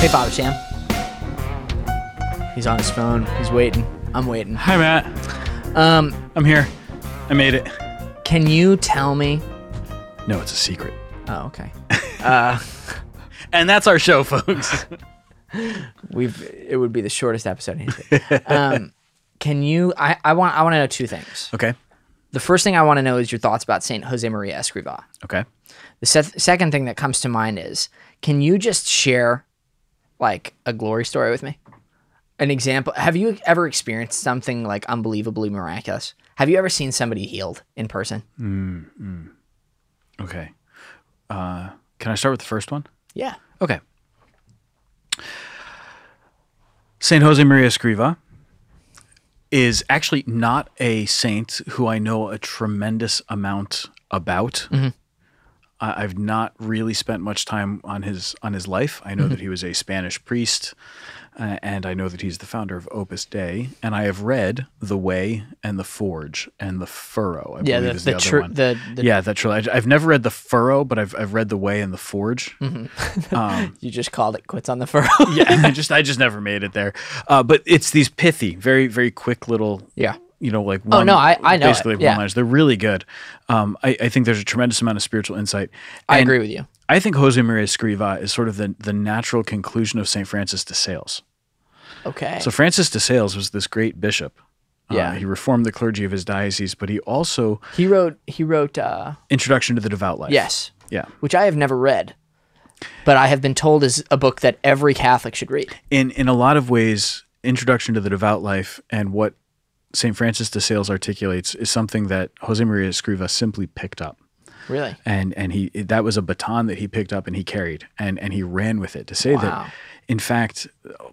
Hey, Father Sam. He's on his phone. He's waiting. I'm waiting. Hi, Matt. Um, I'm here. I made it. can you tell me? No, it's a secret. Oh, okay. Uh, And that's our show, folks. we've. It would be the shortest episode. in history. Um, can you? I, I want. I want to know two things. okay. The first thing I want to know is your thoughts about Saint Jose Maria Escrivá. Okay. The seth- second thing that comes to mind is, can you just share, like, a glory story with me? An example. Have you ever experienced something like unbelievably miraculous? Have you ever seen somebody healed in person? Okay. Uh, can I start with the first one? Yeah. Okay. Saint Jose Maria Escriva is actually not a saint who I know a tremendous amount about. Mm-hmm. I I've not really spent much time on his on his life. I know that mm-hmm. he was a Spanish priest, uh, and I know that he's the founder of Opus Dei. And I have read The Way and The Forge and The Furrow. I Yeah, believe the- is the the, other tr- one. the- the- yeah, that's right. I- I've never read The Furrow, but I've I've read The Way and The Forge. You just called it quits on the furrow. yeah, I just I just never made it there. Uh, but it's these pithy, very very quick little. Yeah. You know, like Oh, one, no, I- I know basically yeah. one liners. They're really good. Um, I, I think there's a tremendous amount of spiritual insight. I agree with you. I think Jose Maria Escriva is sort of the the natural conclusion of Saint Francis de Sales. Okay. So Francis de Sales was this great bishop. Uh, Yeah. he reformed the clergy of his diocese, but he also he wrote. He wrote. uh Introduction to the Devout Life. Yes, Yeah. which I have never read, but I have been told is a book that every Catholic should read. in in a lot of ways, Introduction to the Devout Life and what St. Francis de Sales articulates is something that Jose Maria Escriva simply picked up. Really. And and he that was a baton that he picked up and he carried and and he ran with it to say Wow. that in fact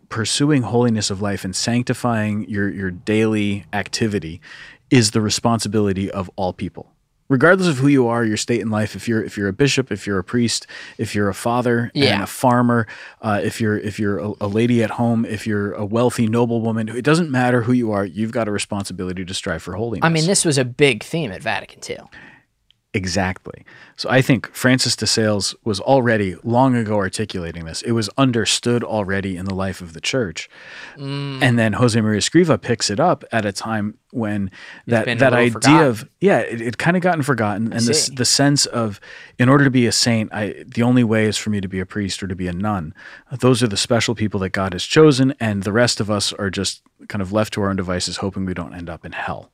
pursuing holiness of life and sanctifying your your daily activity is the responsibility of all people regardless of who you are your state in life if you're if you're a bishop if you're a priest if you're a father and Yeah. a farmer uh, if you're if you're a, a lady at home if you're a wealthy noblewoman it doesn't matter who you are you've got a responsibility to strive for holiness I mean, this was a big theme at Vatican II. Exactly. So I think Francis de Sales was already long ago articulating this. It was understood already in the life of the church. Mm. And then Jose Maria Escriva picks it up at a time when that, that idea forgotten. of yeah, it, it kind of gotten forgotten. And this the sense of in order to be a saint, I the only way is for me to be a priest or to be a nun. Those are the special people that God has chosen, and the rest of us are just kind of left to our own devices, hoping we don't end up in hell.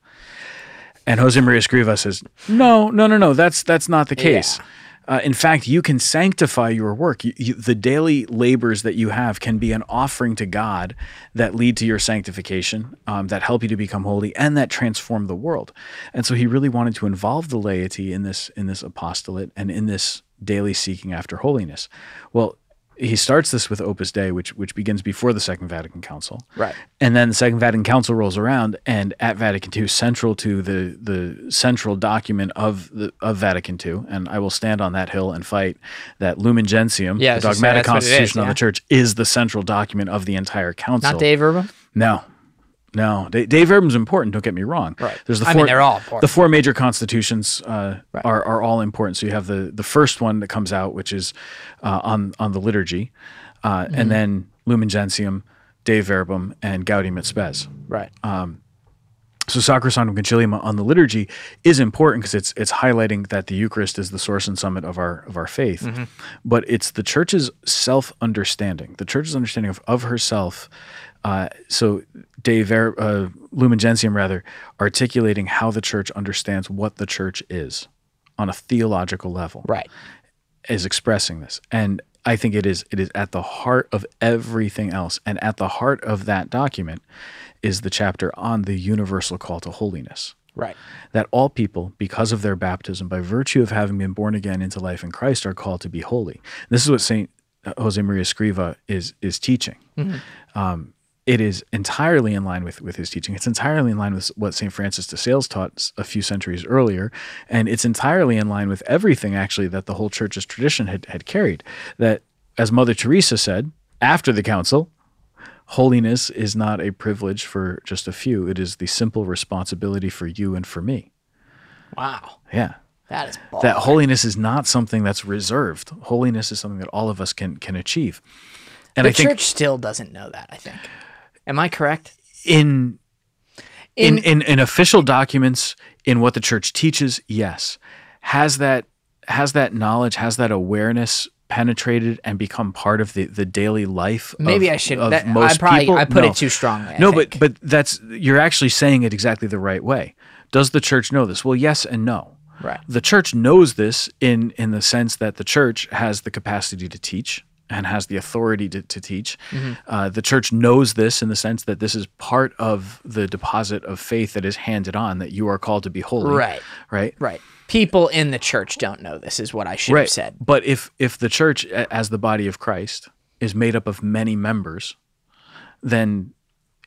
And Jose Maria Escriva says, "No, no, no, no. That's that's not the case. Uh, in fact, you can sanctify your work. You, you, the daily labors that you have can be an offering to God that lead to your sanctification, um, that help you to become holy, and that transform the world. And so he really wanted to involve the laity in this in this apostolate and in this daily seeking after holiness. Well." He starts this with Opus Dei, which which begins before the Second Vatican Council, Right. and then the Second Vatican Council rolls around, and at Vatican II, central to the the central document of the of Vatican II, and I will stand on that hill and fight that Lumen Gentium, Yeah, the was gonna say, dogmatic it is, constitution of the Church, is the central document of the entire council. Not Dei Verbum. No. No, Da- Dei Verbum's important. Don't get me wrong. Right. There's the I four. mean, they're all important. The four major constitutions uh, Right. are, are all important. So you have the the first one that comes out, which is uh, on on the liturgy, uh, Mm-hmm. and then Lumen Gentium, Dei Verbum, and Gaudium et Spes. Right. So Sacrosanctum Concilium on the liturgy is important because it's it's highlighting that the Eucharist is the source and summit of our of our faith, Mm-hmm. but it's the Church's self understanding, the Church's understanding of, of herself. Uh, so De Ver, uh, Lumen Gentium rather articulating how the Church understands what the Church is on a theological level right. is expressing this. And i think it is it is at the heart of everything else. And at the heart of that document is the chapter on the universal call to holiness. Right. that all people because of their baptism by virtue of having been born again into life in christ are called to be holy. This is what saint jose maria Escriva is is teaching. Um, it is entirely in line with, with his teaching. It's entirely in line with what St. Francis de Sales taught a few centuries earlier. And it's entirely in line with everything, actually, that the whole church's tradition had, had carried. That, as Mother Teresa said after the council, holiness is not a privilege for just a few, it is the simple responsibility for you and for me. Wow. Yeah. That is. That holiness is not something that's reserved. Holiness is something that all of us can can achieve. And the I think church still doesn't know that, I think. Am I correct? in in, In- in in official documents in what the church teaches yes has that has that knowledge has that awareness penetrated and become part of the the daily life of- Maybe I should. of That, I most probably people I put No. it too strongly. I no think. but but that's you're actually saying it exactly the right way does the church know this well yes and no right. the church knows this in in the sense that the church has the capacity to teach and has the authority to, to teach. Mm-hmm. Uh, the church knows this in the sense that this is part of the deposit of faith that is handed on that you are called to be holy. Right. Right. Right. People in the church don't know this. Is what I should Right. have said. But if if the church as the body of Christ is made up of many members, then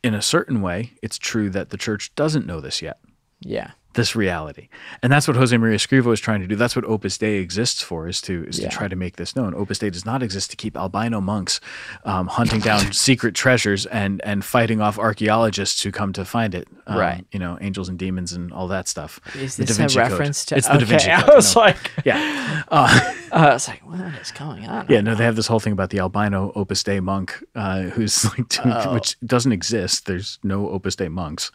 in a certain way, it's true that the church doesn't know this yet. Yeah. This reality. And that's what Jose Maria Escriva is trying to do. That's what Opus Dei exists for, is to is Yeah. to try to make this known. Opus Dei does not exist to keep albino monks um, hunting down secret treasures and and fighting off archaeologists who come to find it. Um, Right. You know, angels and demons and all that stuff. Is The this a Code. reference to? It's the Da Vinci okay. Code. I was no. like, yeah. Uh, I was like, what is going on? yeah, no, they have this whole thing about the albino Opus Dei monk uh, who's like, Oh. which doesn't exist. There's no Opus Dei monks.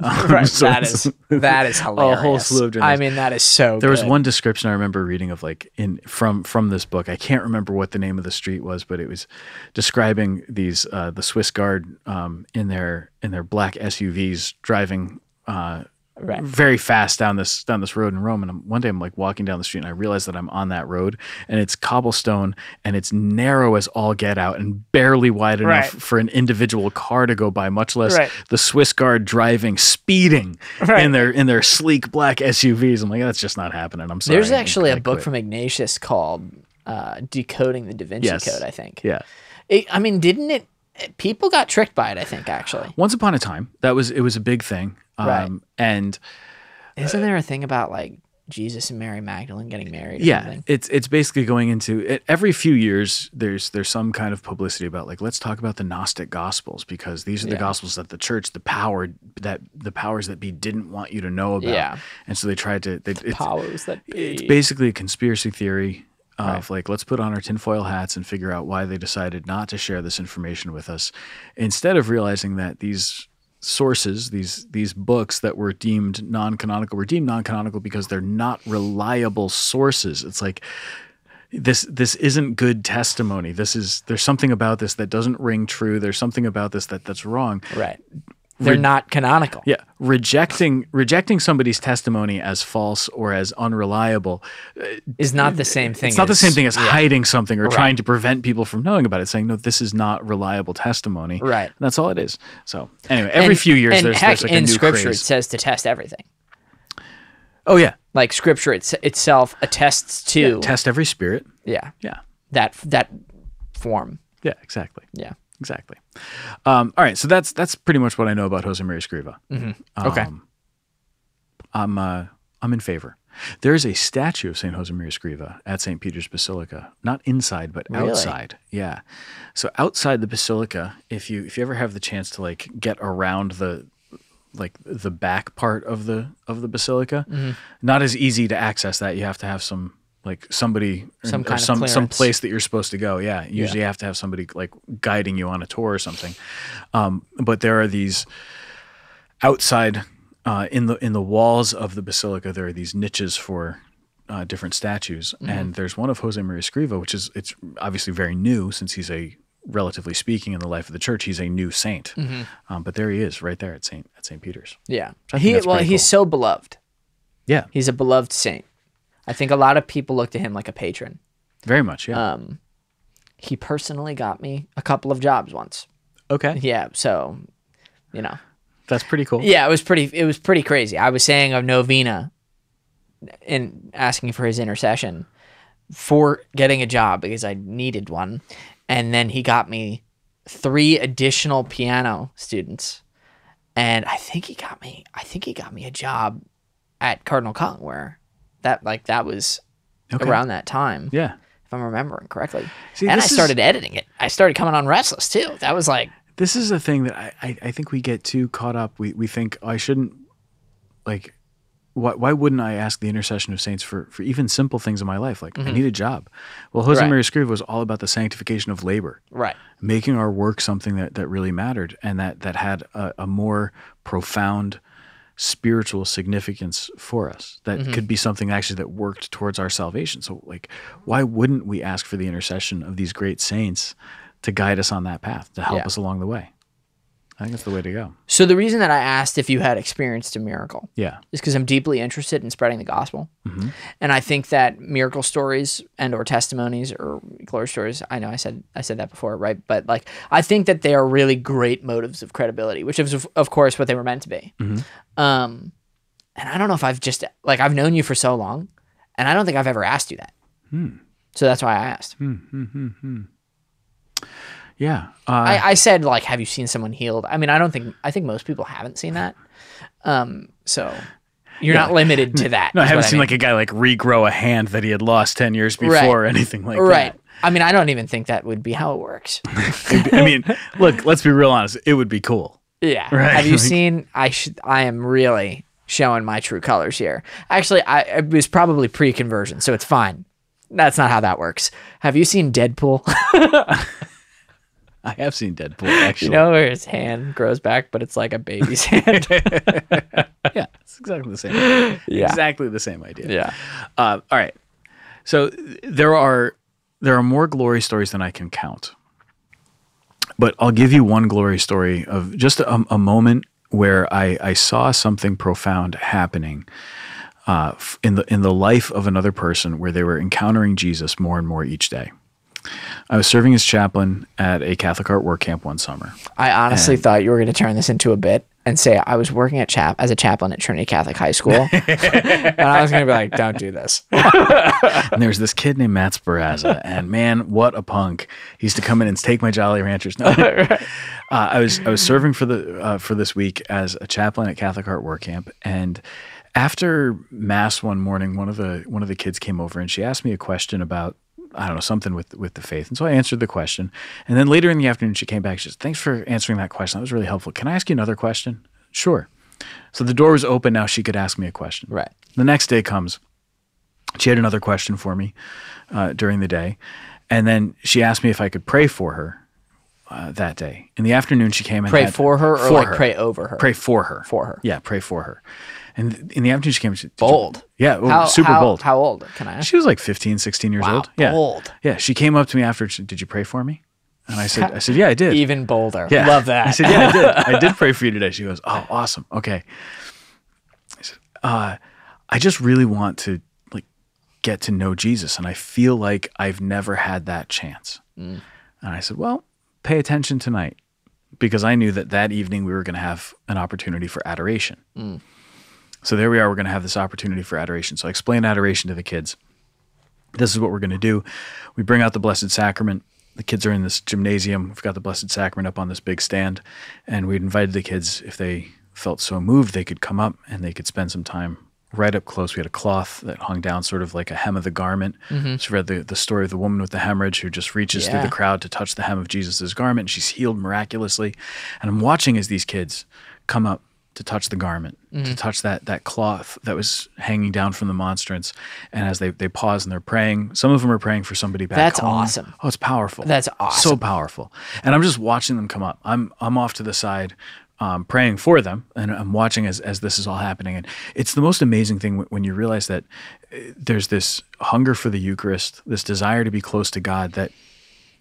Um, Right. so that is that is hilarious. whole slew of I mean, that is so. There was one description I remember reading of like in from from this book. I can't remember what the name of the street was, but it was describing these uh, the Swiss Guard um, in their in their black SUVs driving uh, Right. very fast down this down this road in Rome. And I'm, one day I'm like walking down the street and I realize that I'm on that road and it's cobblestone and it's narrow as all get out and barely wide enough Right. for an individual car to go by, much less Right. the Swiss Guard driving speeding Right. in their in their sleek black SUVs. I'm like, that's just not happening. I'm sorry. There's actually a book quit. from Ignatius called uh, "Decoding the Da Vinci Yes. Code." I think. yeah. It, I mean, didn't it? People got tricked by it. I think actually. Once upon a time, that was it was a big thing. Um, Right. And Isn't there a thing about like Jesus and Mary Magdalene getting married? Or yeah, something? it's it's basically going into it, every few years. There's there's some kind of publicity about like let's talk about the Gnostic Gospels because these are the Yeah. Gospels that the church, the power that the powers that be didn't want you to know about. Yeah. And so they tried to. They, it's, powers that be. it's basically a conspiracy theory of like let's put on our tinfoil hats and figure out why they decided not to share this information with us instead of realizing that these sources these these books that were deemed non-canonical were deemed non-canonical because they're not reliable sources. It's like this this isn't good testimony. This is there's something about this that doesn't ring true. There's something about this that that's wrong. Right. They're not canonical. yeah, rejecting rejecting somebody's testimony as false or as unreliable uh, Is not the uh, same thing. it's not the same thing as yeah. hiding something or trying to prevent people from knowing about it. Saying no, this is not reliable testimony. Right. And that's all it is. So anyway, every And- few years there's, heck, there's like a in new scripture craze. it says to test everything. oh yeah, Like scripture it's, itself attests to test every spirit. yeah Yeah, that that form. yeah, exactly, Yeah. Exactly. Um, all right, so that's that's pretty much what I know about Jose Maria Escriva. Okay. Um, I'm uh, I'm in favor. There is a statue of Saint Jose Maria Escriva at Saint Peter's Basilica, not inside but Really? outside. Yeah. So outside the basilica, if you if you ever have the chance to like get around the like the back part of the of the basilica, Mm-hmm. not as easy to access that. You have to have some like somebody or- Some or kind of some some place that you're supposed to go. Yeah. Usually you have to have somebody like guiding you on a tour or something. Um, but there are these outside uh, in the in the walls of the basilica there are these niches for uh, different statues Mm-hmm. and there's one of Jose Maria Escriva which is it's obviously very new since he's a relatively speaking in the life of the church he's a new saint Mm-hmm. um, but there he is right there at Saint at Saint Peter's Yeah. He well he's cool. so beloved. yeah He's a beloved saint. I think a lot of people look to him like a patron. very much yeah Um he personally got me a couple of jobs once. okay Yeah, so you know. that's pretty cool Yeah, it was pretty it was pretty crazy. I was saying a novena and asking for his intercession for getting a job because I needed one. And then he got me three additional piano students. And I think he got me I think he got me a job at Cardinal Cottonware. That like that was Okay. around that time. yeah If I'm remembering correctly. See, and I this is- started editing it. I started coming on Restless too. That was like this is a thing that I, I, I think we get too caught up. We we think oh, I shouldn't like why, why wouldn't I ask the intercession of saints for, for even simple things in my life? Like, I need a job. Well, Jose Mm-hmm. Right. Maria Escriva was all about the sanctification of labor, Right. making our work something that, that really mattered and that, that had a, a more profound spiritual significance for us that Mm-hmm. could be something actually that worked towards our salvation. So, like, why wouldn't we ask for the intercession of these great saints to guide us on that path, to help Yeah. us along the way? I think it's the way to go. So the reason that I asked if you had experienced a miracle Yeah. is because I'm deeply interested in spreading the gospel, Mm-hmm. and I think that miracle stories and or testimonies or glory stories. I know I said I said that before, right? But like I think that they are really great motives of credibility, which is of, of course what they were meant to be. Mm-hmm. Um, and I don't know if I've just like I've known you for so long, and I don't think I've ever asked you that. Hmm. So that's why I asked. Yeah. Uh, I, I said like, have you seen someone healed? I mean, I don't think I think most people haven't seen that. Um, so you're not limited to that. no, I haven't seen mean. like a guy like regrow a hand that he had lost 10 years before Right. or anything like right. that. Right. I mean, I don't even think that would be how it works. I mean, look, let's be real honest. It would be cool. Yeah. Right, Have you like- seen? I should. I am really showing my true colors here. Actually, I it was probably pre-conversion, so it's fine. That's not how that works. Have you seen Deadpool? I have seen Deadpool actually. you know where his hand grows back, but it's like a baby's hand. yeah, it's exactly the same. Yeah. Exactly the same idea. yeah. Uh, all right. So there are there are more glory stories than I can count. But I'll give you one glory story of just a, a moment where I, I saw something profound happening uh, in the in the life of another person, where they were encountering Jesus more and more each day. I was serving as chaplain at a Catholic Heart Work Camp one summer. I honestly thought you were going to turn this into a bit and say I was working at chap as a chaplain at Trinity Catholic High School, and I was going to be like, "Don't do this." And there's this kid named Matt Sparazza, and man, what a punk! He used to come in and take my Jolly Ranchers. No, uh, I was I was serving for the uh, for this week as a chaplain at Catholic Heart Work Camp, and after mass one morning, one of the one of the kids came over and she asked me a question about I don't know something with with the faith, and so I answered the question. And then later in the afternoon, she came back. She said, "Thanks for answering that question. That was really helpful. Can I ask you another question?" Sure. So the door was open. Now she could ask me a question. Right. The next day comes. She had another question for me uh, during the day, and then she asked me if I could pray for her uh, that day. In the afternoon, she came and Pray had- for her or for like her. pray over her? Pray for her. For her. Yeah, pray for her. And in the afternoon, she came. She, "Did you-" Bold. yeah, How, super how- bold. How old? Can I ask? she was like 15, 16 years Wow, old. Yeah, bold. Yeah, she came up to me after. she- Did you pray for me? And I said, I said, yeah, I did. Even bolder. Yeah. Love that. I said, yeah, I did. I did pray for you today. She goes, oh, awesome. Okay. I said, uh, I just really want to like get to know Jesus, and I feel like I've never had that chance. Mm. And I said, well, pay attention tonight, because I knew that that evening we were going to have an opportunity for adoration. Mm. So there we are. We're going to have this opportunity for adoration. So I explained adoration to the kids. This is what we're going to do. We bring out the Blessed Sacrament. The kids are in this gymnasium. We've got the Blessed Sacrament up on this big stand. And we'd invited the kids, if they felt so moved, they could come up and they could spend some time right up close. We had a cloth that hung down sort of like a hem of the garment. Mm-hmm. So we read the, the story of the woman with the hemorrhage who just reaches through the crowd to touch the hem of Jesus' garment. And she's healed miraculously. And I'm watching as these kids come up to touch the garment, Mm-hmm. to touch that that cloth that was hanging down from the monstrance. And as they, they pause and they're praying, some of them are praying for somebody back That's home. awesome. Oh, it's powerful. That's awesome. So powerful. And I'm just watching them come up. I'm I'm off to the side, um, praying for them, and I'm watching as as this is all happening. And it's the most amazing thing when- when you realize that uh, there's this hunger for the Eucharist, this desire to be close to God that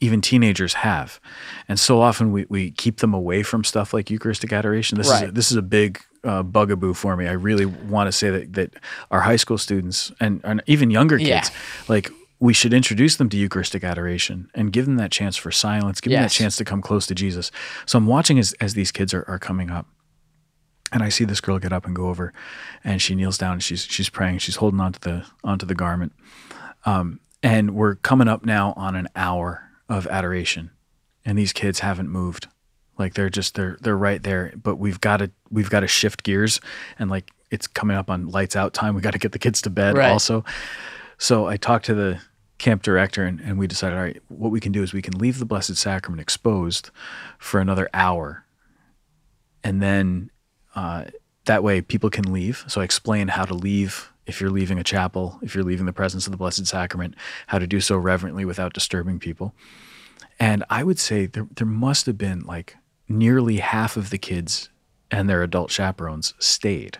even teenagers have. And so often we, we keep them away from stuff like Eucharistic adoration. This is a, this is a big uh, bugaboo for me. I really want to say that that our high school students and, and even younger kids, Yeah. like we should introduce them to Eucharistic adoration and give them that chance for silence, give them that chance to come close to Jesus. So I'm watching as, as these kids are, are coming up. And I see this girl get up and go over, and she kneels down. And she's she's praying. She's holding onto the onto the garment. Um, and we're coming up now on an hour of adoration, and these kids haven't moved. Like they're just they're they're right there. But we've got to we've got to shift gears, and like it's coming up on lights out time. We got to get the kids to bed Right. also. So I talked to the camp director, and, and we decided, all right, what we can do is we can leave the Blessed Sacrament exposed for another hour, and then uh, that way people can leave. So I explain how to leave if you're leaving a chapel, if you're leaving the presence of the Blessed Sacrament, how to do so reverently without disturbing people. And I would say there, there must have been like nearly half of the kids and their adult chaperones stayed.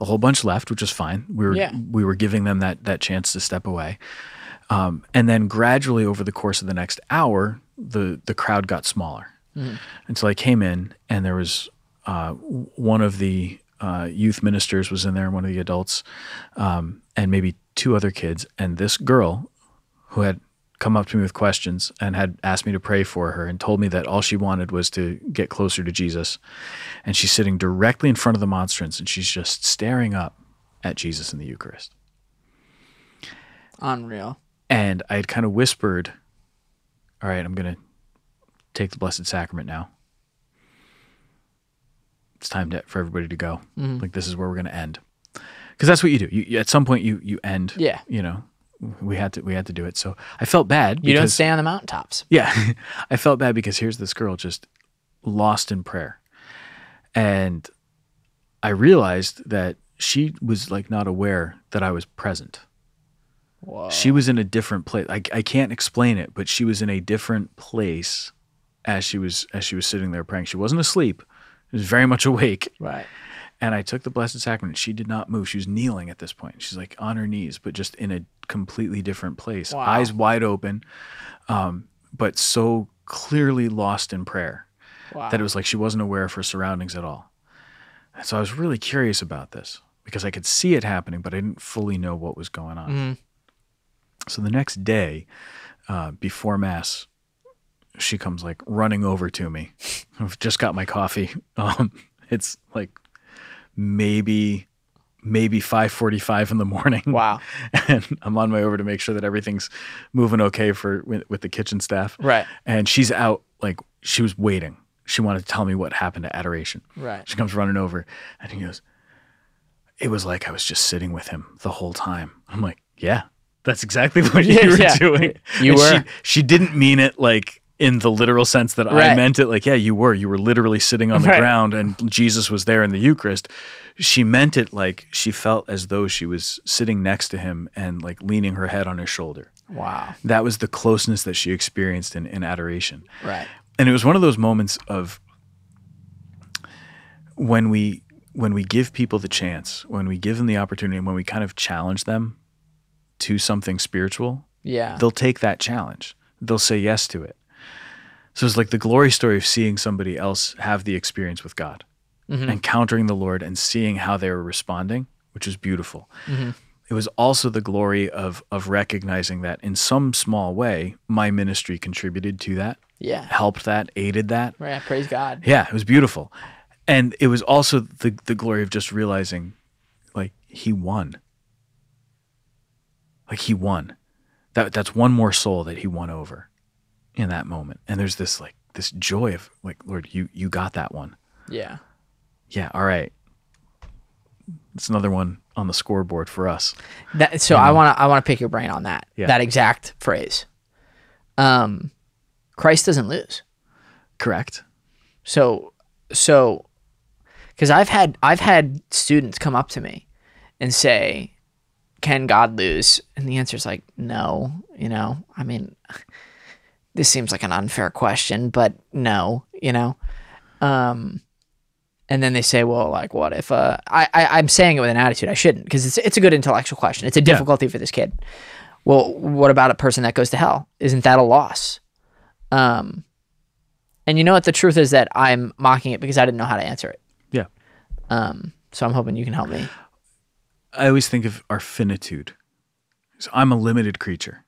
A whole bunch left, which is fine. We were Yeah. we were giving them that that chance to step away. Um, and then gradually over the course of the next hour, the the crowd got smaller until I came in and there was uh, one of the uh, youth ministers was in there, one of the adults, um, and maybe two other kids. And this girl who had come up to me with questions and had asked me to pray for her and told me that all she wanted was to get closer to Jesus. And she's sitting directly in front of the monstrance and she's just staring up at Jesus in the Eucharist. Unreal. And I had kind of whispered, All right, I'm going to take the Blessed Sacrament now. It's time to, for everybody to go. Mm-hmm. Like, this is where we're going to end. Because that's what you do. You, you- at some point, you, you end. Yeah. You know, we had to we had to do it. So I felt bad. You don't stay on the mountaintops. yeah. I felt bad because here's this girl just lost in prayer. And I realized that she was like not aware that I was present. Whoa. She was in a different place. I, I can't explain it, but she was in a different place as she was as she was sitting there praying. She wasn't asleep. She was very much awake. Right. And I took the Blessed Sacrament. She did not move. She was kneeling at this point. She's like on her knees, but just in a completely different place. Wow. Eyes wide open, um, but so clearly lost in prayer Wow. that it was like she wasn't aware of her surroundings at all. And so I was really curious about this because I could see it happening, but I didn't fully know what was going on. Mhm. So the next day, uh, before Mass, she comes like running over to me. I've just got my coffee. Um, it's like maybe maybe 5:45 in the morning. Wow. And I'm on my way over to make sure that everything's moving okay for with, with the kitchen staff. Right. And she's out like she was waiting. She wanted to tell me what happened at adoration. Right. She comes running over and he goes, It was like I was just sitting with him the whole time. I'm like, Yeah, that's exactly what Yeah, you were yeah. doing. You And were. She, she didn't mean it like in the literal sense that I meant it. Like, yeah, you were. You were literally sitting on the Right. ground and Jesus was there in the Eucharist. She meant it like she felt as though she was sitting next to him and like leaning her head on his shoulder. Wow. That was the closeness that she experienced in, in adoration Right. and it was one of those moments of when we when we give people the chance when we give them the opportunity and when we kind of challenge them to something spiritual Yeah. they'll take that challenge they'll say yes to it so it's like the glory story of seeing somebody else have the experience with god mm-hmm. encountering the lord and seeing how they were responding which is beautiful mm-hmm. it was also the glory of of recognizing that in some small way my ministry contributed to that Yeah. helped that, aided that. Right. Praise God. Yeah, it was beautiful. And it was also the the glory of just realizing like he won. Like he won. That that's one more soul that he won over in that moment. And there's this like this joy of like Lord, you you got that one. Yeah. Yeah, all right. It's another one on the scoreboard for us. That, so I want to I want to pick your brain on that. Yeah. That exact phrase. Um, Christ doesn't lose. Correct? So so because I've had I've had students come up to me and say, "Can God lose?" And the answer is like, "No." You know, I mean, this seems like an unfair question, but no. You know, um, and then they say, "Well, like, what if?" Uh, I, I I'm saying it with an attitude. I shouldn't because it's it's a good intellectual question. It's a difficulty for this kid. Well, what about a person that goes to hell? Isn't that a loss? Um, and you know what? The truth is that I'm mocking it because I didn't know how to answer it. Yeah. Um, so I'm hoping you can help me. I always think of our finitude. So I'm a limited creature.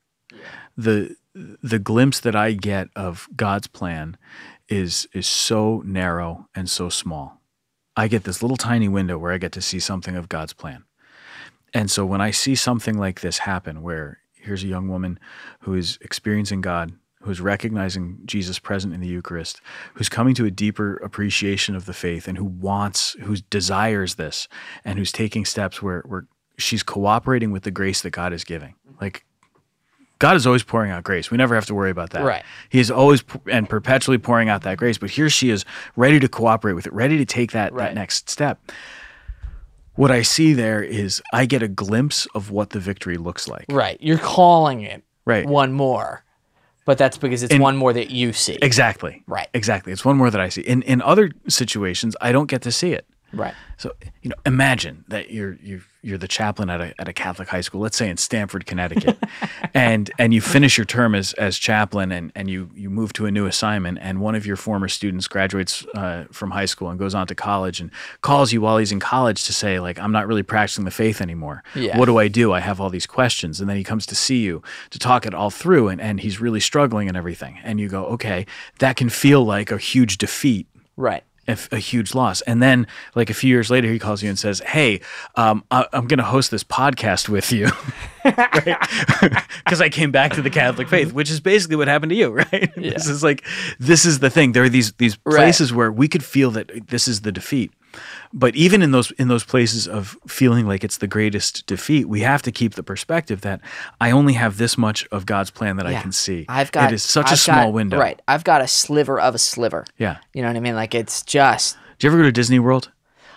The the glimpse that I get of God's plan is is so narrow and so small. I get this little tiny window where I get to see something of God's plan. And so when I see something like this happen where here's a young woman who is experiencing God, who's recognizing Jesus present in the Eucharist, who's coming to a deeper appreciation of the faith and who wants, who desires this, and who's taking steps where, where she's cooperating with the grace that God is giving. Like God is always pouring out grace. We never have to worry about that. Right. He is always and perpetually pouring out that grace. But here she is ready to cooperate with it, ready to take that, Right. that next step. what I see there is I get a glimpse of what the victory looks like. Right. You're calling it Right. one more, but that's because it's And- one more that you see. Exactly. Right. Exactly. It's one more that I see. In in other situations, I don't get to see it. Right. So you know, imagine that you're you're you're the chaplain at a at a Catholic high school, let's say in Stamford, Connecticut, and and you finish your term as as chaplain, and and you you move to a new assignment, and one of your former students graduates uh, from high school and goes on to college, and calls you while he's in college to say like I'm not really practicing the faith anymore. Yeah. What do I do? I have all these questions, and then he comes to see you to talk it all through, and and he's really struggling and everything, and you go, okay, that can feel like a huge defeat Right. A, a huge loss. And then, like a few years later, he calls you and says, "Hey, um, I, I'm going to host this podcast with you." Because I came back to the Catholic faith, which is basically what happened to you, right? This is like, this is the thing. There are these these Right. places where we could feel that this is the defeat, but even in those in those places of feeling like it's the greatest defeat, we have to keep the perspective that I only have this much of God's plan that I can see. I've got it is such a I've small got- window, Right. I've got a sliver of a sliver. Yeah. You know what I mean? Like it's just Do you ever go to Disney World?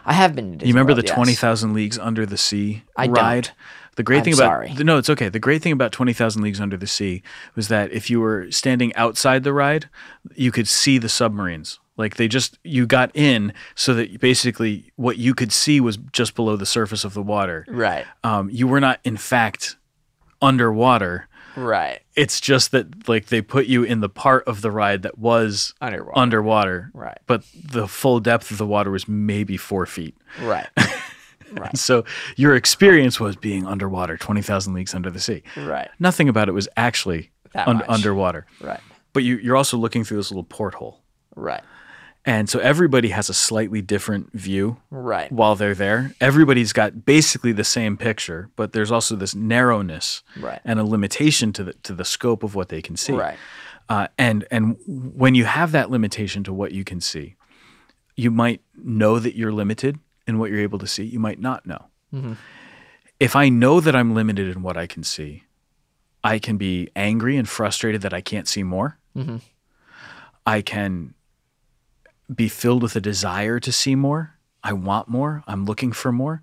I have been to Disney You remember World, the yes. twenty thousand leagues under the sea I don't. ride? The great I'm thing about sorry. no, it's okay. The great thing about twenty thousand leagues under the sea was that if you were standing outside the ride, you could see the submarines. Like they just you got in so that basically what you could see was just below the surface of the water. Right. Um, you were not in fact underwater. Right. It's just that like they put you in the part of the ride that was Underwater. underwater. Right. But the full depth of the water was maybe four feet. Right. right. So your experience was being underwater, 20,000 leagues under the sea. Right. Nothing about it was actually un- underwater. Right. But you, you're also looking through this little porthole. Right. And so everybody has a slightly different view Right. while they're there. Everybody's got basically the same picture, but there's also this narrowness Right. and a limitation to the, to the scope of what they can see. Right. Uh, and and when you have that limitation to what you can see, you might know that you're limited in what you're able to see. You might not know. If I know that I'm limited in what I can see, I can be angry and frustrated that I can't see more. I can be filled with a desire to see more. I want more. I'm looking for more.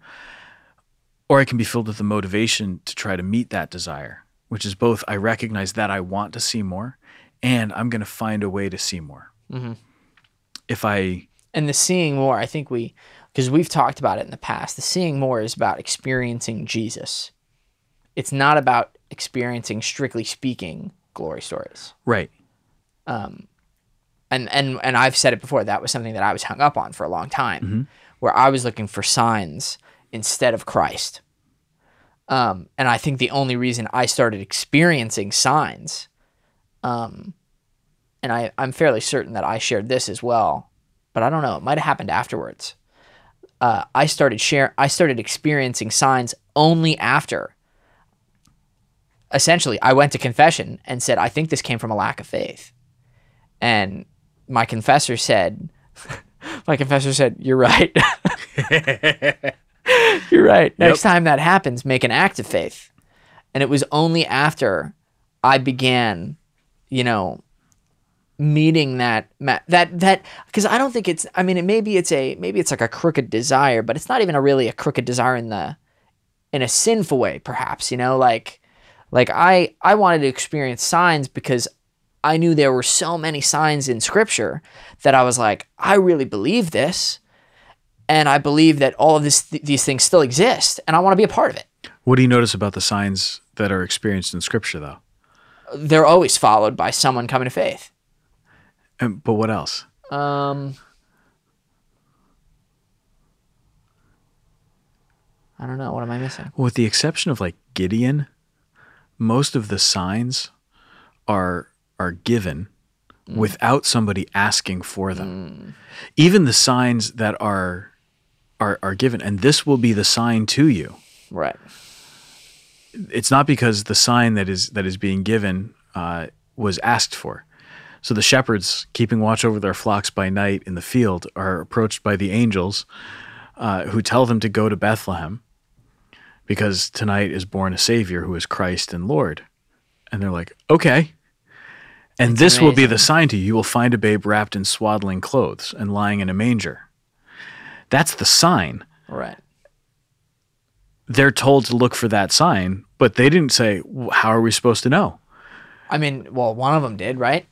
Or I can be filled with the motivation to try to meet that desire, which is both I recognize that I want to see more and I'm going to find a way to see more. Mm-hmm. If I, And the seeing more, I think we, because we've talked about it in the past, the seeing more is about experiencing Jesus. It's not about experiencing, strictly speaking, glory stories. right, um, and and and I've said it before. That was something that I was hung up on for a long time, where I was looking for signs instead of Christ. Um, and I think the only reason I started experiencing signs, um, and I I'm fairly certain that I shared this as well, but I don't know. It might have happened afterwards. Uh, I started share. I started experiencing signs only after. Essentially, I went to confession and said, "I think this came from a lack of faith." and my confessor said my confessor said you're right. You're right. Next time that happens make an act of faith. And it was only after i began you know meeting that that that because i don't think it's i mean it maybe it's a maybe it's like a crooked desire but it's not even a really a crooked desire in the in a sinful way perhaps you know like like i i wanted to experience signs because I knew there were so many signs in scripture that I was like, I really believe this. And I believe that all of this, th- these things still exist and I want to be a part of it. what do you notice about the signs that are experienced in Scripture, though? They're always followed by someone coming to faith. And, but what else? Um, I don't know. What am I missing? Well, with the exception of like Gideon, most of the signs are are given without somebody asking for them. Even the signs that are are are given, and this will be the sign to you. Right. It's not because the sign that is that is being given uh, was asked for. So the shepherds keeping watch over their flocks by night in the field are approached by the angels, uh, who tell them to go to Bethlehem because tonight is born a Savior who is Christ and Lord. And they're like, okay. And this will be the sign to you. You will find a babe wrapped in swaddling clothes and lying in a manger. That's the sign. Right. they're told to look for that sign, but they didn't say, how are we supposed to know? I mean, well, one of them did, right?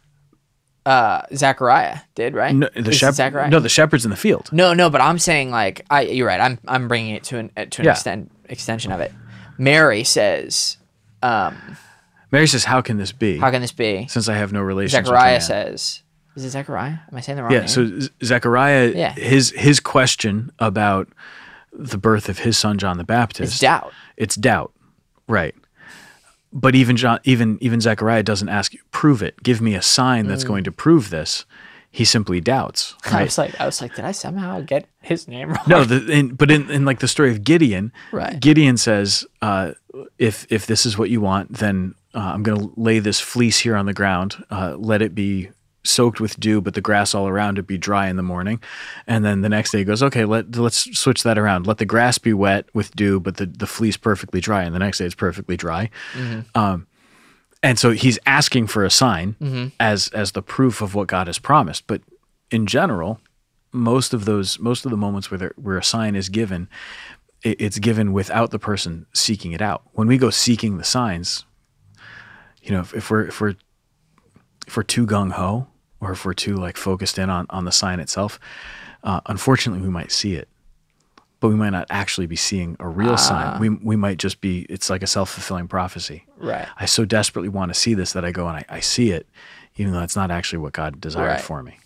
Uh, Zachariah did, right? No, the shepherd, no, the shepherd's in the field. No, no, but I'm saying like I. You're right. I'm I'm bringing it to an to an Yeah. extent extension of it. Mary says, um, Mary says, "How can this be? "How can this be?" since I have no relationship." Zechariah says, "Is it Zechariah? Am I saying the wrong thing? Yeah. name?" So Z- Zechariah, Yeah. his his question about the birth of his son John the Baptist, it's doubt. It's doubt, right? But even John, even even Zechariah doesn't ask, "Prove it. Give me a sign Mm. that's going to prove this." He simply doubts. I Right? was like, I was like, did I somehow get his name wrong? No, the, in, but in, in like the story of Gideon, Right. Gideon says, uh, "If if this is what you want, then uh, I'm going to lay this fleece here on the ground. Uh, let it be soaked with dew, but the grass all around it be dry in the morning." And then the next day he goes, "Okay, let let's switch that around. Let the grass be wet with dew, but the the fleece perfectly dry." And the next day it's perfectly dry. Um, and so he's asking for a sign as as the proof of what God has promised. But in general, most of those most of the moments where there, where a sign is given, it, it's given without the person seeking it out. When we go seeking the signs, you know, if, if we're if we're if we're too gung ho or if we're too like focused in on on the sign itself, uh, unfortunately, we might see it. But we might not actually be seeing a real sign. We, we might just be, it's like a self fulfilling prophecy. Right. I so desperately want to see this that I go and I, I see it, even though it's not actually what God desired Right. for me.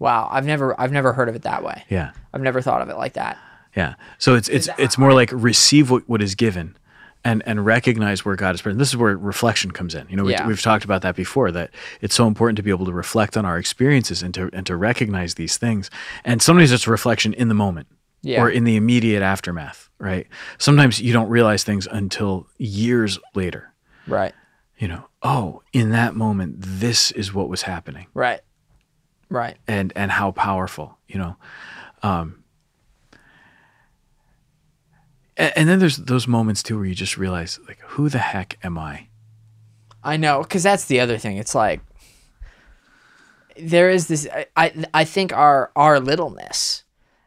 Wow. I've never I've never heard of it that way. Yeah. I've never thought of it like that. Yeah. So it's it's it's more like receive what, what is given and and recognize where God is present. This is where reflection comes in. You know, we, Yeah. we've talked about that before that it's so important to be able to reflect on our experiences and to and to recognize these things. And sometimes it's reflection in the moment Yeah. or in the immediate aftermath, right? Sometimes you don't realize things until years later. Right. You know, oh, in that moment this is what was happening. Right. Right. and and how powerful you know um and, and then there's those moments too where you just realize like who the heck am i I know, because that's the other thing. It's like there is this. I, I I think our our littleness.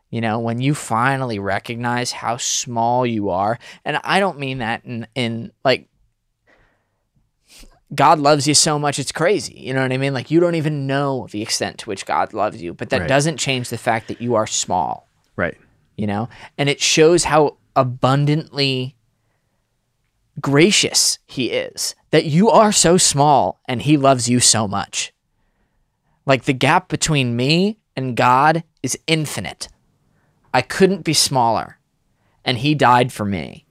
You know, when you finally recognize how small you are, and I don't mean that in in like God loves you so much it's crazy. You know what I mean? Like you don't even know the extent to which God loves you, but that Right. doesn't change the fact that you are small right you know and it shows how abundantly gracious he is that you are so small and he loves you so much. Like the gap between me and god is infinite. I couldn't be smaller and he died for me.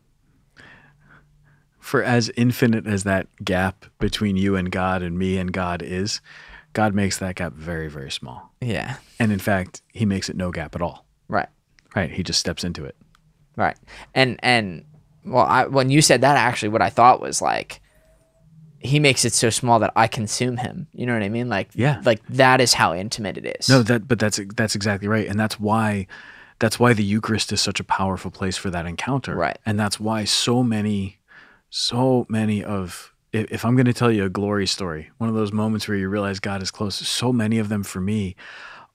For as infinite as that gap between you and god and me and god is god makes that gap very very small. Yeah. And in fact he makes it no gap at all. Right. Right he just steps into it right and and well I, when you said that actually what i thought was like he makes it so small that i consume him you know what i mean like Yeah. like that is how intimate it is No, that but that's that's exactly right, and that's why that's why the Eucharist is such a powerful place for that encounter. Right. and that's why so many, so many of if, if I'm going to tell you a glory story, one of those moments where you realize God is close, so many of them for me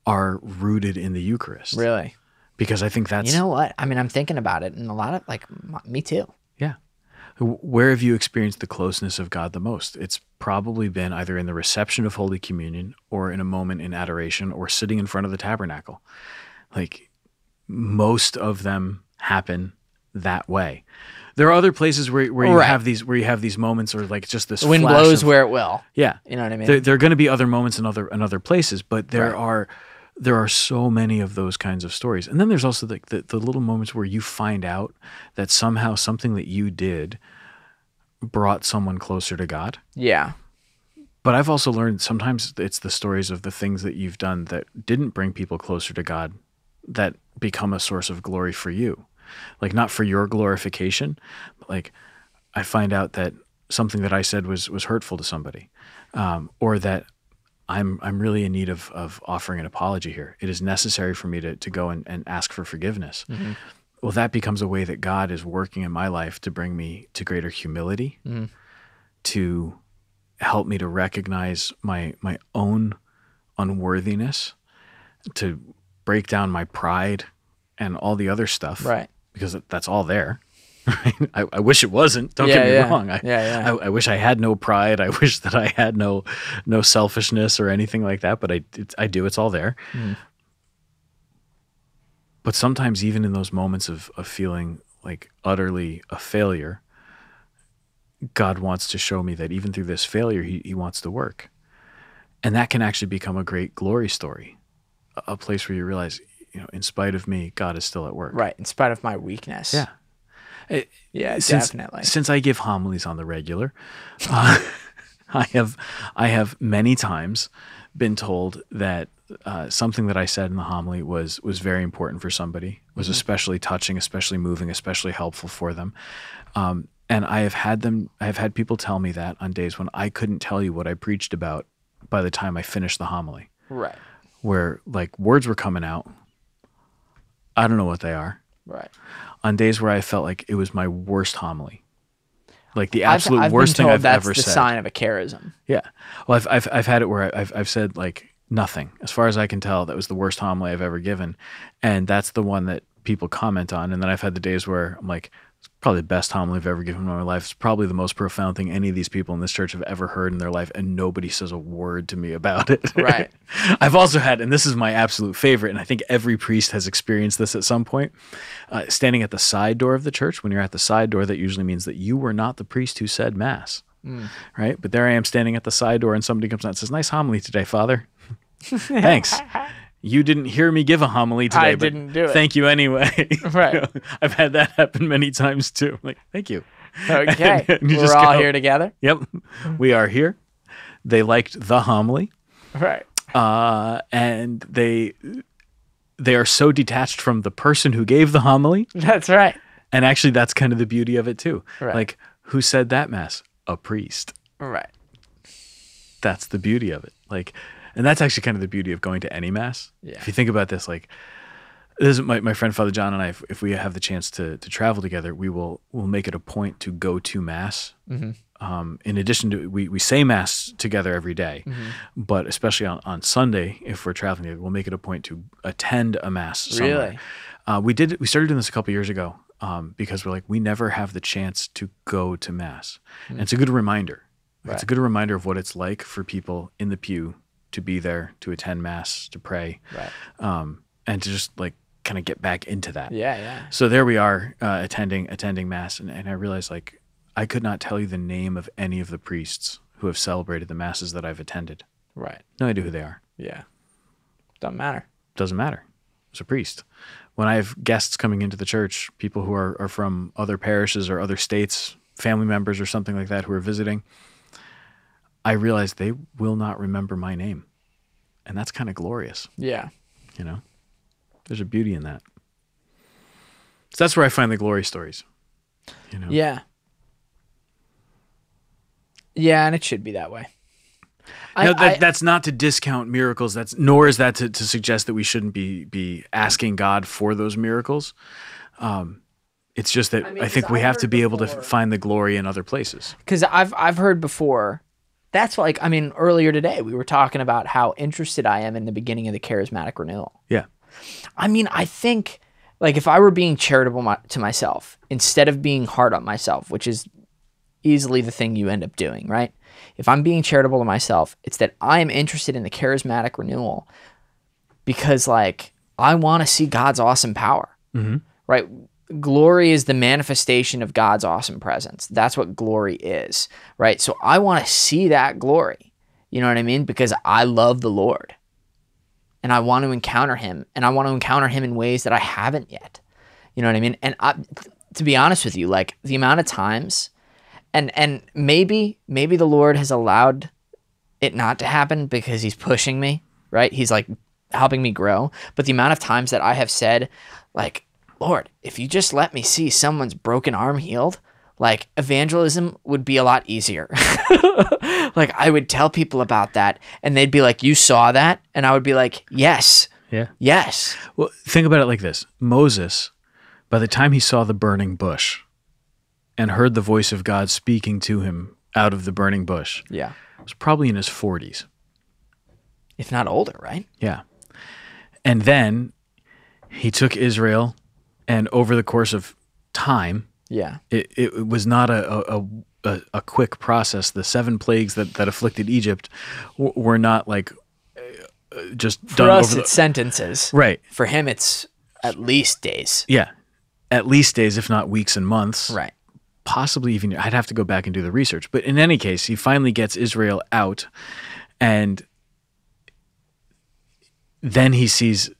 are rooted in the Eucharist. really because I think that's You know what? I mean, I'm thinking about it, and a lot of like m- me too. Yeah. Where have you experienced the closeness of God the most? It's probably been either in the reception of Holy Communion or in a moment in adoration or sitting in front of the tabernacle. Like most of them happen that way. There are other places where, where you Right. have these where you have these moments or like just this The wind blows of- where it will. yeah. You know what I mean? There, there are going to be other moments in other in other places, but there Right. are there are so many of those kinds of stories. And then there's also the, the the little moments where you find out that somehow something that you did brought someone closer to God. yeah. But I've also learned sometimes it's the stories of the things that you've done that didn't bring people closer to God that become a source of glory for you. Like not for your glorification, but like I find out that something that I said was was hurtful to somebody, um, or that I'm I'm really in need of of offering an apology here. It is necessary for me to to go and, and ask for forgiveness. Mm-hmm. Well, that becomes a way that God is working in my life to bring me to greater humility, mm-hmm. to help me to recognize my my own unworthiness, to break down my pride and all the other stuff Right. because that's all there. I, I wish it wasn't. Don't Yeah, get me yeah. wrong. I, Yeah. I, I wish I had no pride. I wish that I had no no selfishness or anything like that. But I I do. It's all there. Hmm. But sometimes, even in those moments of of feeling like utterly a failure, God wants to show me that even through this failure, He He wants to work, and that can actually become a great glory story, a, a place where you realize, you know, in spite of me, God is still at work. Right. In spite of my weakness. Yeah. It- Yeah, since, definitely. Since I give homilies on the regular, uh, I have I have many times been told that uh, something that I said in the homily was was very important for somebody, was Mm-hmm. especially touching, especially moving, especially helpful for them. Um, and I have had them. I have had people tell me that on days when I couldn't tell you what I preached about by the time I finished the homily, Right. where like words were coming out. I don't know what they are Right. On days where I felt like it was my worst homily, like the I've- absolute I've worst thing I've that's ever the said. sign of a charism. Yeah, well, I've, I've I've had it where I've I've said like nothing, as far as I can tell, that was the worst homily I've ever given, and that's the one that people comment on. And then I've had the days where I'm like, probably the best homily I've ever given in my life. It's probably the most profound thing any of these people in this church have ever heard in their life, and nobody says a word to me about it. Right. I've also had, and this is my absolute favorite, and I think every priest has experienced this at some point. Uh, standing at the side door of the church, when you're at the side door, that usually means that you were not the priest who said mass, right? But there I am standing at the side door, and somebody comes out and says, "Nice homily today, Father." Thanks. You didn't hear me give a homily today. I didn't do it. Thank you anyway. Right. You know, I've had that happen many times too. I'm like, thank you. Okay. And you We're just all go- here together. Yep, we are here. They liked the homily Right. uh, and they they are so detached from the person who gave the homily, That's right. and actually, that's kind of the beauty of it too. Right. Like, who said that mass? A priest. Right. That's the beauty of it. Like, and that's actually kind of the beauty of going to any mass. Yeah. If you think about this, like. This is my, my friend Father John and I. If, if we have the chance to, to travel together, we will we'll make it a point to go to mass. Um, in addition to we, we say mass together every day, but especially on, on Sunday, if we're traveling together, we'll make it a point to attend a mass. Somewhere. Really? Uh, we did. We started doing this a couple years ago um, because we're like we never have the chance to go to mass, and it's a good reminder. Like, It's a good reminder of what it's like for people in the pew to be there to attend mass, to pray, Right. um, and to just like kind of get back into that. Yeah. Yeah. So there we are uh, attending attending mass, and, and I realized like I could not tell you the name of any of the priests who have celebrated the masses that I've attended. Right. No idea who they are. Yeah. Doesn't matter. Doesn't matter. It's a priest. When I have guests coming into the church, people who are, are from other parishes or other states, family members or something like that who are visiting, I realize they will not remember my name. And that's kind of glorious, Yeah. you know? There's a beauty in that. So that's where I find the glory stories. You know? Yeah. Yeah, and it should be that way. I, that, I- that's not to discount miracles. That's nor is that to, to suggest that we shouldn't be be asking God for those miracles. Um, it's just that I, mean, 'cause think we I've have to heard be able to find the glory in other places. because I've I've heard before. That's like I mean earlier today we were talking about how interested I am in the beginning of the charismatic renewal. Yeah, I mean I think like if I were being charitable my, to myself instead of being hard on myself, which is easily the thing you end up doing, right? If I'm being charitable to myself, it's that I am interested in the charismatic renewal because like I want to see God's awesome power. Mm-hmm. Right? Glory is the manifestation of God's awesome presence. That's what glory is, right? So I want to see that glory. You know what I mean? Because I love the Lord. And I want to encounter him and I want to encounter him in ways that I haven't yet. You know what I mean? And I, to be honest with you, like the amount of times and and maybe maybe the Lord has allowed it not to happen because he's pushing me, right? He's like helping me grow. But the amount of times that I have said, like, Lord, if you just let me see someone's broken arm healed, like evangelism would be a lot easier. like I would tell people about that and they'd be like, You saw that? And I would be like, Yes, yeah. yes. Well, think about it like this: Moses, by the time he saw the burning bush, and heard the voice of God speaking to him out of the burning bush, Yeah. was probably in his forties. If not older, right? Yeah. And then he took Israel and over the course of time, Yeah. it, it was not a, a, a, a quick process. The seven plagues that, that afflicted Egypt w- were not like uh, just For done us, over the, it's sentences. right. For him, it's at least days. Yeah, at least days, if not weeks and months. Right. Possibly even. I'd have to go back and do the research. But in any case, he finally gets Israel out, and then he sees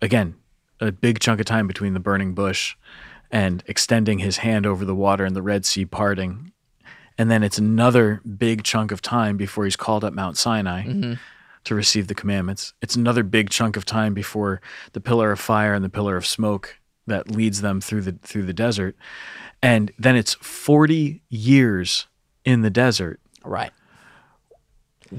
again a big chunk of time between the burning bush and extending his hand over the water and the Red Sea parting. And then it's another big chunk of time before he's called up Mount Sinai mm-hmm. to receive the commandments. It's another big chunk of time before the pillar of fire and the pillar of smoke that leads them through the through the desert. And then it's 40 years in the desert Right.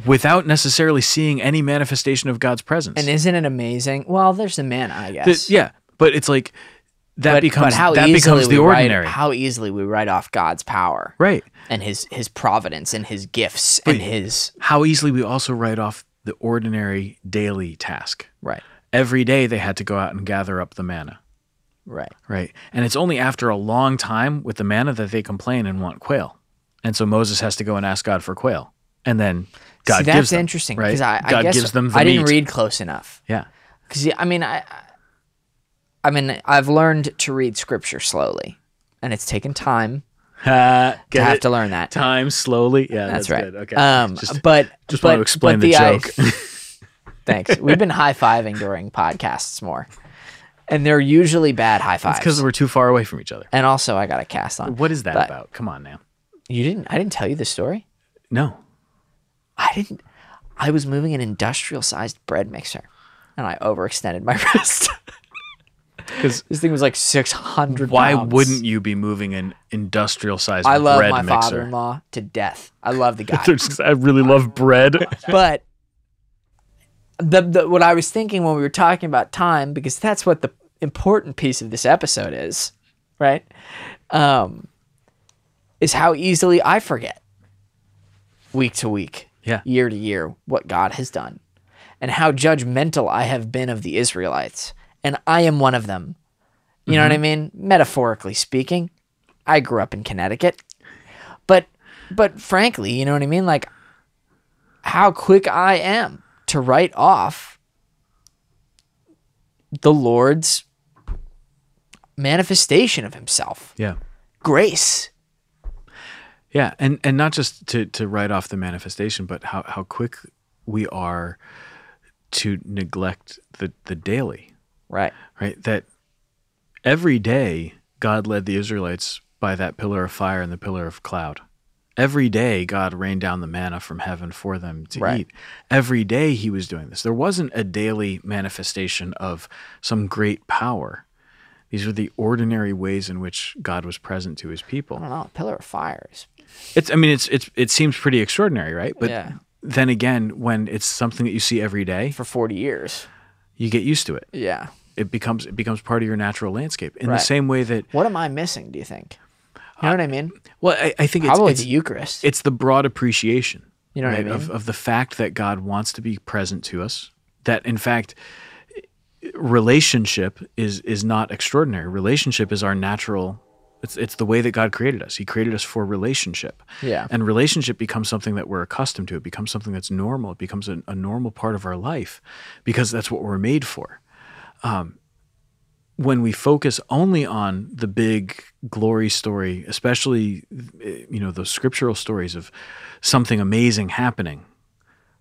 Without necessarily seeing any manifestation of God's presence. And isn't it amazing? Well, there's the manna, I guess. The- yeah, but it's like that but, becomes but how that becomes the we write- ordinary. how easily we write off God's power right. and his his providence and his gifts and his How easily we also write off the ordinary daily task. right, Every day they had to go out and gather up the manna. right. Right. And it's only after a long time with the manna that they complain and want quail. And so Moses has to go and ask God for quail. And then God See, that's interesting right? because I, I God guess gives them the I didn't meat. read close enough. Yeah. Because I mean, I, I mean, I've learned to read scripture slowly, and it's taken time Ha, to have it? to learn that. Time slowly. Yeah, That's, that's, right. good. Okay. Um, just but just but, want to explain the, I- joke. thanks. We've been high fiving during podcasts more, and they're usually bad high fives. because we're too far away from each other. and also, I got a cast on. What is that But- about? Come on now. You didn't. I didn't tell you the story. No. I didn't. I was moving an industrial sized bread mixer, and I overextended my wrist. Because this thing was like six hundred. why wouldn't you be moving an industrial sized I love bread my mixer? father-in-law to death. I love the guy, I really love bread. but the, the what I was thinking when we were talking about time, because that's what the important piece of this episode is, right? Um, is how easily I forget week to week, Yeah. year to year, what God has done, and how judgmental I have been of the Israelites, and I am one of them. You know what I mm-hmm. mean? Metaphorically speaking, I grew up in Connecticut, but but frankly, you know what I mean? Like how quick I am to write off the Lord's manifestation of himself. Yeah. Grace. Yeah, and and not just to to write off the manifestation, but how how quick we are to neglect the the daily, Right. right? That every day God led the Israelites by that pillar of fire and the pillar of cloud. Every day God rained down the manna from heaven for them to Right. eat. Every day he was doing this. There wasn't a daily manifestation of some great power. These were the ordinary ways in which God was present to his people. I don't know. Pillar of fires. It's I mean it's it's it seems pretty extraordinary, right? But Yeah. then again, when it's something that you see every day, For 40 years. you get used to it. Yeah. It becomes it becomes part of your natural landscape. In Right. the same way that What am I missing, do you think? You know uh, what I mean? well, I, I think it's Probably it's, the Eucharist. it's the broad appreciation You know what I mean? of, of the fact that God wants to be present to us. That in fact relationship is is not extraordinary. Relationship is our natural it's it's the way that God created us. He created us for relationship. Yeah. And relationship becomes something that we're accustomed to. It becomes something that's normal. It becomes a, a normal part of our life because that's what we're made for. Um, when we focus only on the big glory story, especially you know those scriptural stories of something amazing happening,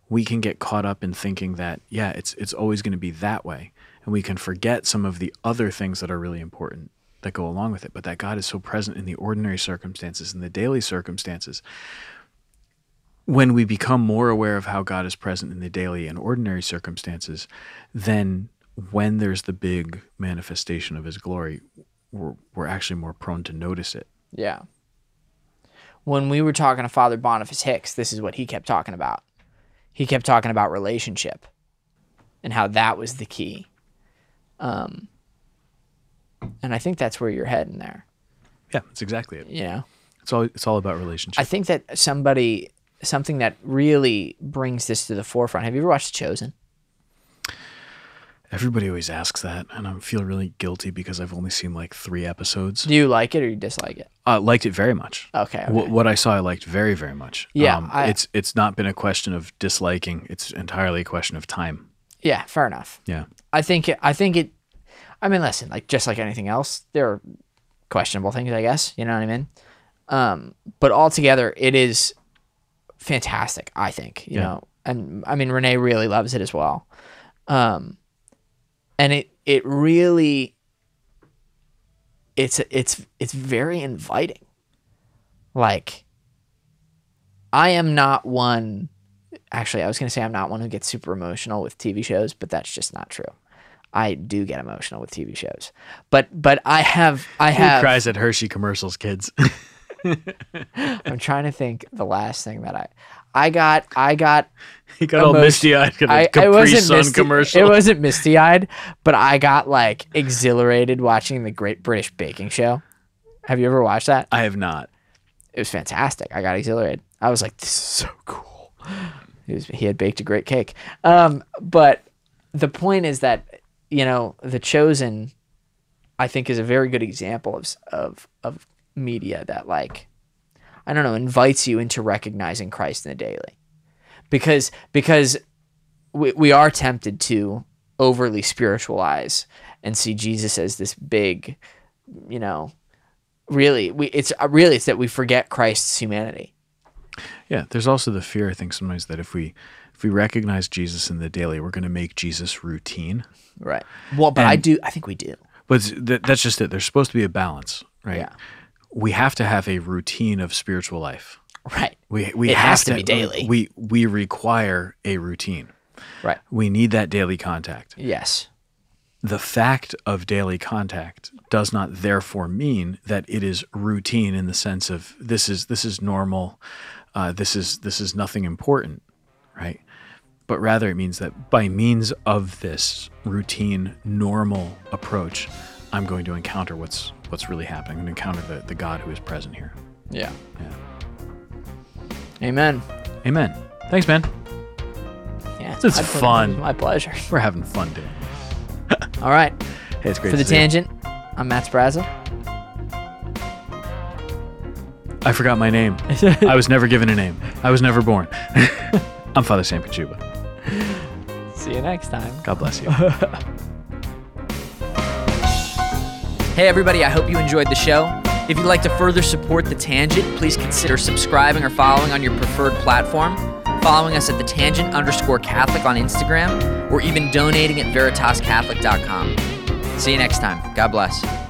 we can get caught up in thinking that yeah, it's it's always going to be that way, and we can forget some of the other things that are really important that go along with it. But that God is so present in the ordinary circumstances, in the daily circumstances. When we become more aware of how God is present in the daily and ordinary circumstances, then when there's the big manifestation of His glory, we're, we're actually more prone to notice it. Yeah. When we were talking to Father Boniface Hicks, this is what he kept talking about. He kept talking about relationship and how that was the key. Um, and I think that's where you're heading there. Yeah, that's exactly it. You know, It's all it's all about relationships. I think that somebody, something that really brings this to the forefront. Have you ever watched Chosen? Everybody always asks that, and I feel really guilty because I've only seen like three episodes. Do you like it or you dislike it? Uh, liked it very much. Okay. okay. What, what I saw, I liked very, very much. Um, Yeah, I- it's it's not been a question of disliking. It's entirely a question of time. yeah, fair enough. Yeah, I think I think it. I mean, listen, like just like anything else, there are questionable things, I guess. You know what I mean? Um, but altogether, it is fantastic. I think you Yeah. know, and I mean, Renee really loves it as well. Um, and it it really it's it's it's very inviting. Like, I am not one. Actually, I was gonna say I'm not one who gets super emotional with TV shows, but that's just not true. I do get emotional with TV shows, but but I have I who have cries at Hershey commercials, kids? I'm trying to think the last thing that I I got I got he got all misty eyed I, I wasn't Sun misty, commercial. It wasn't misty eyed, but I got like exhilarated watching the Great British Baking Show. Have you ever watched that? I have not. It was fantastic. I got exhilarated. I was like, this is so cool. He was he had baked a great cake. Um, but the point is that you know the chosen, I think, is a very good example of of of media that like I don't know invites you into recognizing Christ in the daily, because because we we are tempted to overly spiritualize and see Jesus as this big, you know, really we it's uh, really it's that we forget Christ's humanity. Yeah, there's also the fear I think sometimes that if we if we recognize Jesus in the daily, we're going to make Jesus routine. Right. Well, but I do. I think we do. But that, that's just it. There's supposed to be a balance, right? Yeah. We have to have a routine of spiritual life. Right. We we It have has to be daily. We we require a routine. Right. We need that daily contact. Yes. The fact of daily contact does not therefore mean that it is routine in the sense of this is this is normal, uh, this is this is nothing important, right? But rather it means that by means of this routine, normal approach, I'm going to encounter what's what's really happening. I'm going to encounter the, the God who is present here. Yeah. Yeah. Amen. Amen. Thanks, man. Yeah. This is fun. My pleasure. We're having fun doing. it. All right. Hey, it's great For to the see you. tangent, I'm Matt Sprazza. I forgot my name. I was never given a name. I was never born. I'm Father Sam Kachuba. See you next time. God bless you. Hey, everybody, I hope you enjoyed the show. If you'd like to further support The Tangent, please consider subscribing or following on your preferred platform, following us at The Tangent underscore Catholic on Instagram, or even donating at veritascatholic.com. See you next time. God bless.